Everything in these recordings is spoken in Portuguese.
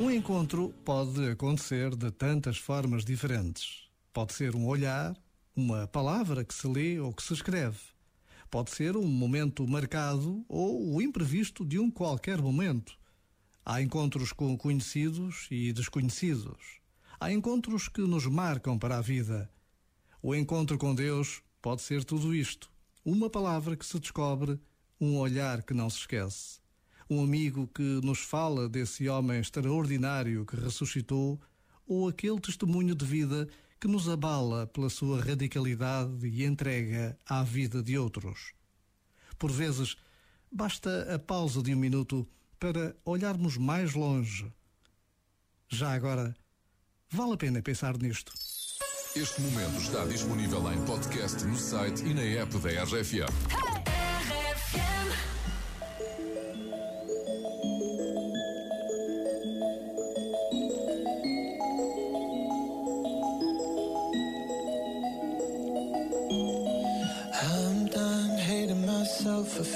Um encontro pode acontecer de tantas formas diferentes. Pode ser um olhar, uma palavra que se lê ou que se escreve. Pode ser um momento marcado ou o imprevisto de um qualquer momento. Há encontros com conhecidos e desconhecidos. Há encontros que nos marcam para a vida. O encontro com Deus pode ser tudo isto. Uma palavra que se descobre, um olhar que não se esquece um amigo que nos fala desse homem extraordinário que ressuscitou, ou aquele testemunho de vida que nos abala pela sua radicalidade e entrega à vida de outros. Por vezes, basta a pausa de um minuto para olharmos mais longe. Já agora, vale a pena pensar nisto. Este momento está disponível em podcast no site e na app da RFM.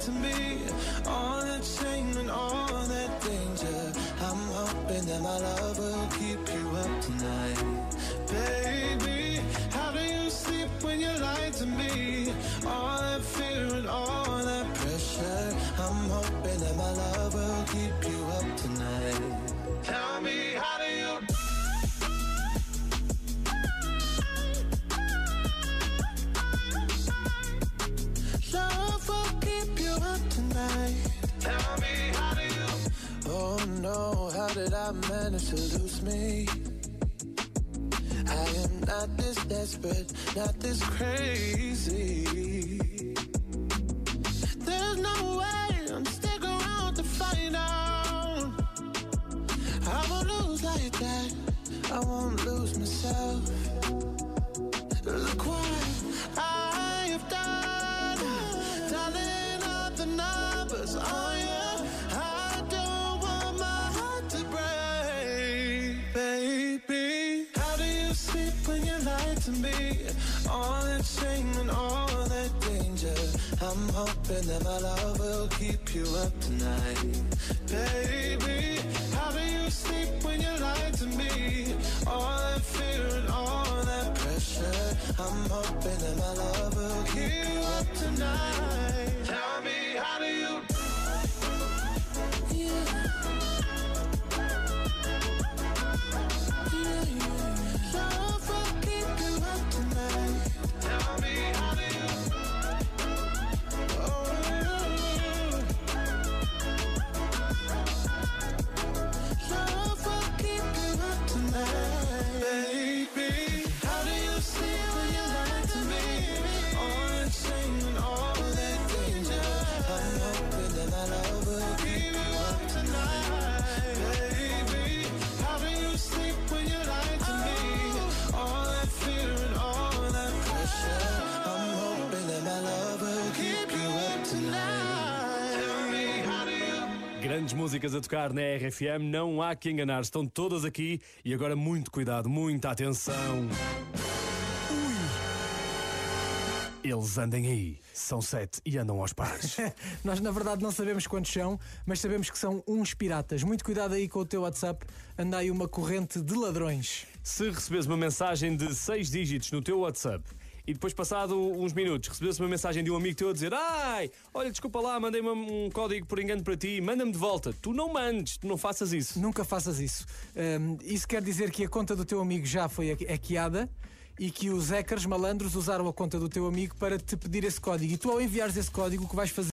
To me. All that shame and all that danger. I'm hoping that my love will keep you up tonight. Baby, how do you sleep when you lie to me? All that fear and all that pressure. I'm hoping that my love will keep you up tonight. Tell me, how did you? Oh no, how did I manage to lose me? I am not this desperate, not this crazy. There's no way I'm stick around to find out. I won't lose like that. I won't lose myself. Look what I numbers on oh, you. Sleep when you lie to me. All that shame and all that danger. I'm hoping that my love will keep you up tonight. Baby, how do you sleep when you lie to me? All that fear and all that pressure. I'm hoping that my love will keep you up tonight. Grandes músicas a tocar na RFM, não há que enganar, estão todas aqui e agora muito cuidado, muita atenção. Ui. Eles andem aí, são sete e andam aos pares. Nós, na verdade, não sabemos quantos são, mas sabemos que são uns piratas. Muito cuidado aí com o teu WhatsApp, anda aí uma corrente de ladrões. Se receberes uma mensagem de seis dígitos no teu WhatsApp e depois, passado uns minutos, recebeu-se uma mensagem de um amigo teu a dizer: Ai, olha, desculpa lá, mandei-me um código por engano para ti, manda-me de volta. Tu não mandes, tu não faças isso. Nunca faças isso. Um, isso quer dizer que a conta do teu amigo já foi hackeada e que os hackers malandros usaram a conta do teu amigo para te pedir esse código. E tu, ao enviares esse código, o que vais fazer